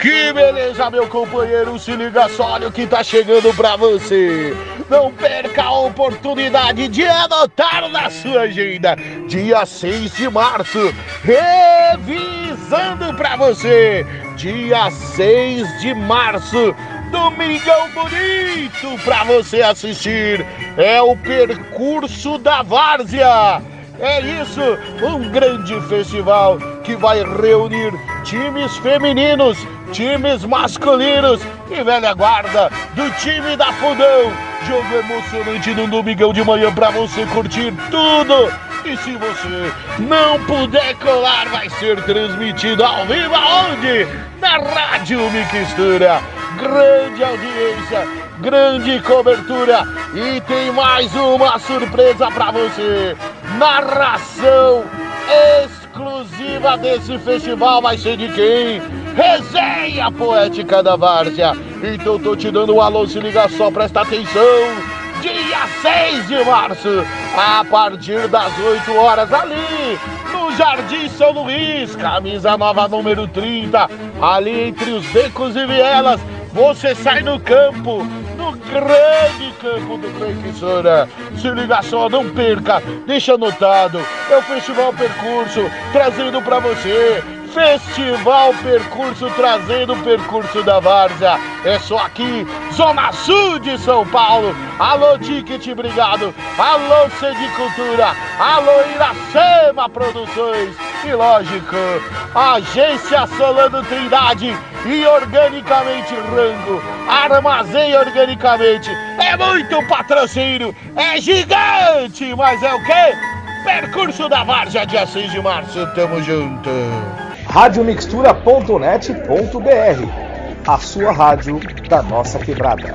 Que beleza, meu companheiro, se liga só, olha o que tá chegando pra você. Não perca a oportunidade de anotar na sua agenda. Dia 6 de março, revisando pra você. Dia 6 de março, Domingão bonito pra você assistir. É o percurso da Várzea. É isso, um grande festival que vai reunir times femininos, times masculinos e velha guarda do time da Fundão. Jogo emocionante no domingão de manhã para você curtir tudo. E se você não puder colar, vai ser transmitido ao vivo aonde? Na Rádio Mixtura. Grande audiência, grande cobertura e tem mais uma surpresa para você. Narração exclusiva desse festival vai ser de quem? Resenha Poética da Várzea. Então tô te dando um alô, se liga só, presta atenção. Dia 6 de março, a partir das 8 horas ali no Jardim São Luís, camisa nova número 30, ali entre os becos e vielas. Você sai no campo, grande campo do Feitiçora. Se liga só, não perca, deixa anotado. É o Festival Percurso trazendo para você. Festival Percurso trazendo o percurso da Várzea. É só aqui, Zona Sul de São Paulo. Alô, Ticket, obrigado. Alô, Sede Cultura. Alô, Iracema Produções. E lógico, Agência Solano Trindade e Organicamente Rango. Armazém Organicamente. É muito patrocínio, é gigante, mas é o quê? Percurso da Várzea, dia 6 de março. Tamo junto. Radiomixtura.net.br A sua rádio da nossa quebrada.